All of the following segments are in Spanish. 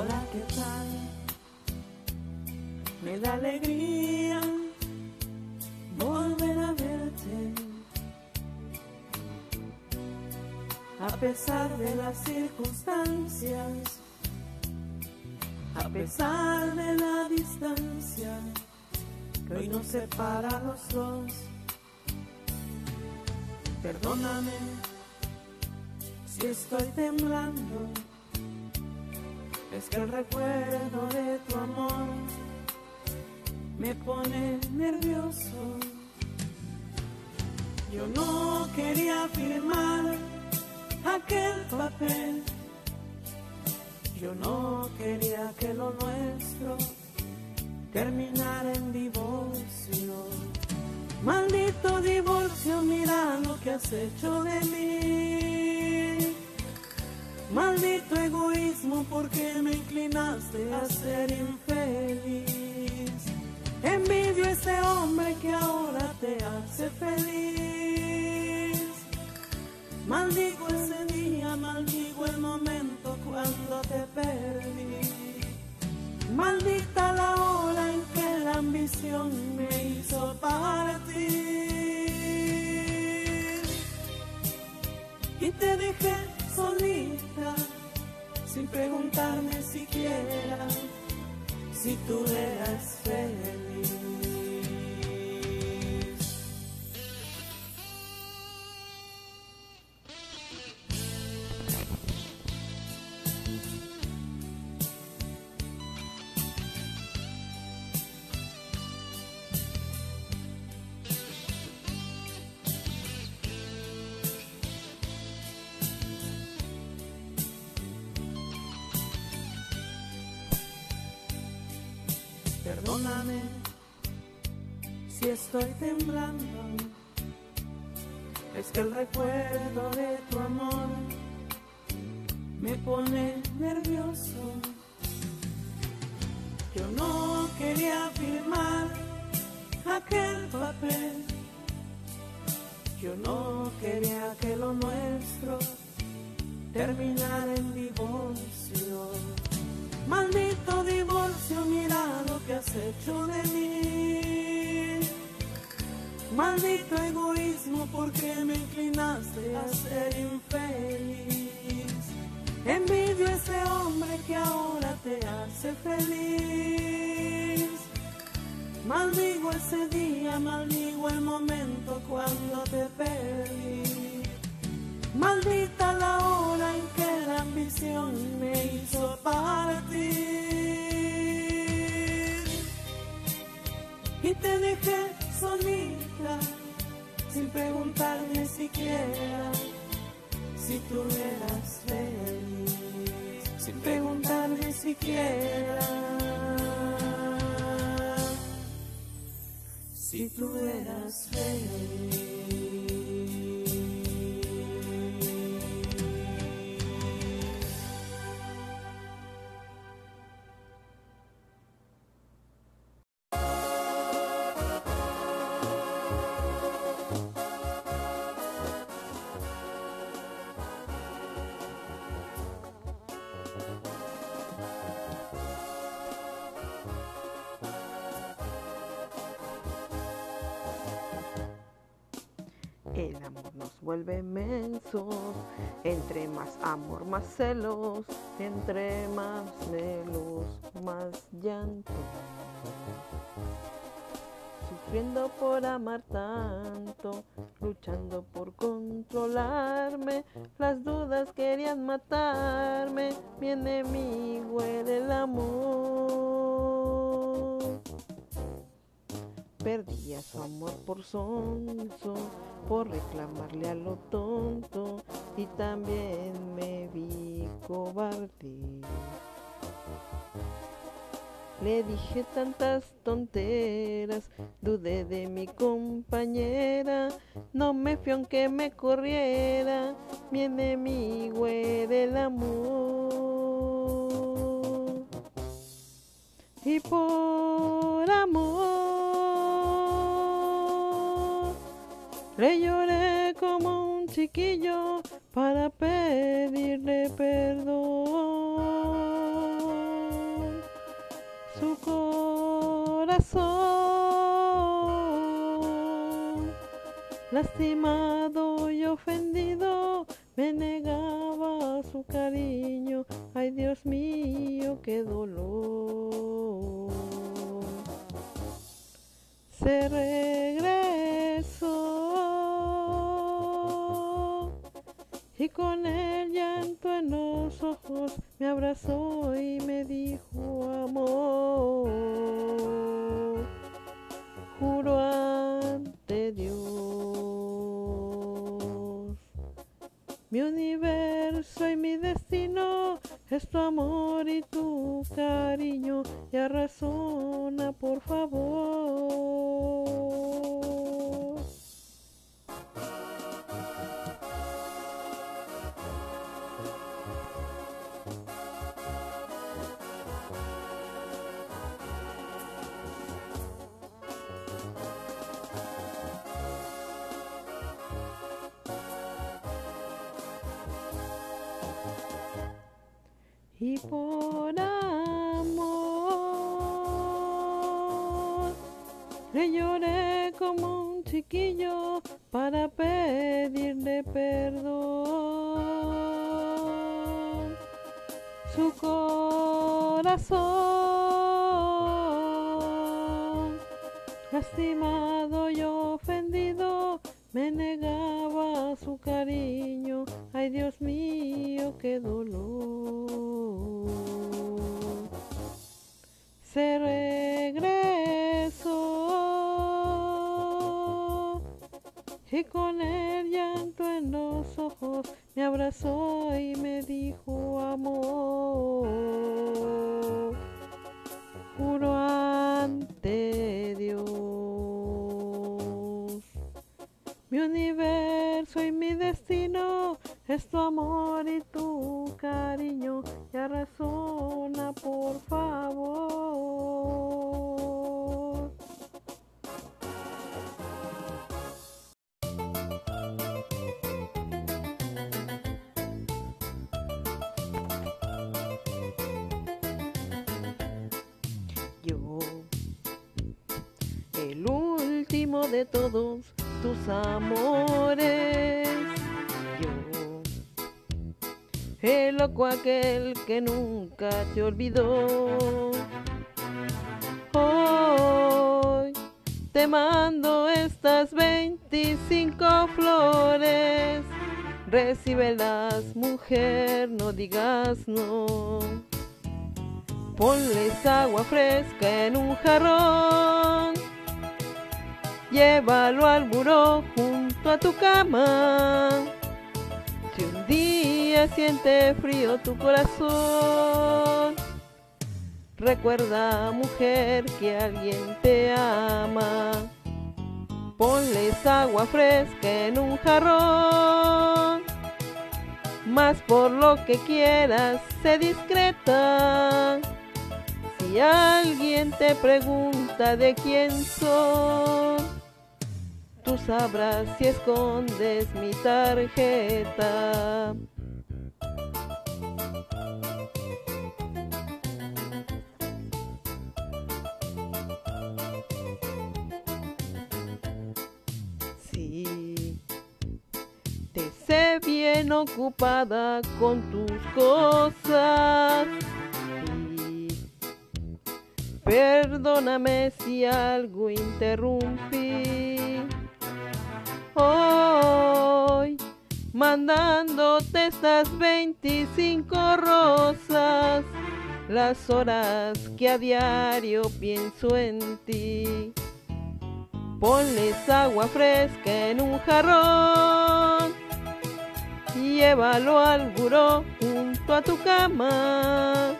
Hola, ¿qué tal? Me da alegría volver a verte. A pesar de las circunstancias, a pesar de la distancia que hoy nos separa a los dos. Perdóname si estoy temblando, es que el recuerdo de tu amor me pone nervioso. Yo no quería firmar aquel papel, yo no quería que lo nuestro terminara en divorcio. Maldito divorcio, mira lo que has hecho de mí. Maldito egoísmo, porque me inclinaste a ser infeliz. Envidio a ese hombre que ahora te hace feliz. Maldigo ese Si estoy temblando. Es que el recuerdo de tu amor me pone nervioso. Yo no quería firmar aquel papel. Yo no quería que lo nuestro terminara en divorcio. Maldito divorcio, mira lo que has hecho de mí. Maldito egoísmo, porque me inclinaste a ser infeliz. Envidio ese hombre que ahora te hace feliz. Maldigo ese día, maldigo el momento cuando te perdí. Te dejé solita, sin preguntarme siquiera si tú eras feliz. Sin preguntarme siquiera si tú eras feliz. Vuelve mensos, entre más amor, más celos, entre más celos, más llanto. Sufriendo por amar tanto, luchando por controlarme, las dudas querían matarme, mi enemigo era el amor. Perdía su amor por sonso, por reclamarle a lo tonto y también me vi cobarde. Le dije tantas tonteras, dudé de mi compañera, no me fui aunque me corriera, mi enemigo era el amor. Y por amor Le lloré como un chiquillo para pedirle perdón. Su corazón, lastimado y ofendido, me negaba su cariño. Ay Dios mío, qué dolor. Se regresó con el llanto en los ojos me abrazó y me dijo amor. Juro ante Dios, mi universo y mi destino es tu amor y tu cariño. Ya razona, por favor. Y por amor le lloré como un chiquillo para pedirle perdón. Su corazón, lastimado y ofendido, me negaba su cariño. Ay Dios mío, qué dolor. Se regresó y con el llanto en los ojos me abrazó y me dijo amor. Juro ante Dios mi universo y mi destino es tu amor y tu cariño. Ya razona, por favor. Yo, el último de todos tus amores. El loco aquel que nunca te olvidó. Hoy te mando estas 25 flores. Recíbelas, mujer, no digas no. Ponles agua fresca en un jarrón llévalo al buró junto a tu cama. Siente frío tu corazón, recuerda mujer que alguien te ama. Ponles agua fresca en un jarrón, más por lo que quieras, sé discreta. Si alguien te pregunta de quién soy, tú sabrás si escondes mi tarjeta. Bien ocupada con tus cosas. Perdóname si algo interrumpí. Hoy mandándote estas 25 rosas, las horas que a diario pienso en ti. Ponles agua fresca en un jarrón, llévalo al buró junto a tu cama.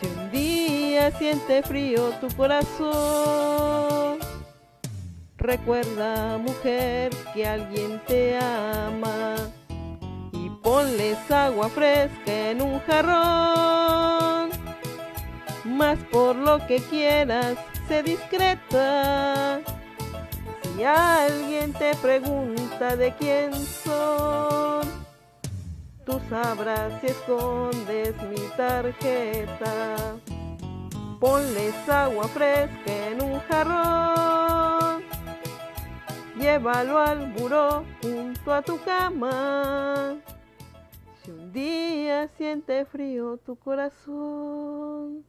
Si un día siente frío tu corazón, Recuerda, mujer, que alguien te ama y ponles agua fresca en un jarrón. Más por lo que quieras, sé discreta. Si alguien te pregunta de quién son, tú sabrás si escondes mi tarjeta. Ponles agua fresca en un jarrón. Llévalo al buró junto a tu cama. Si un día siente frío tu corazón.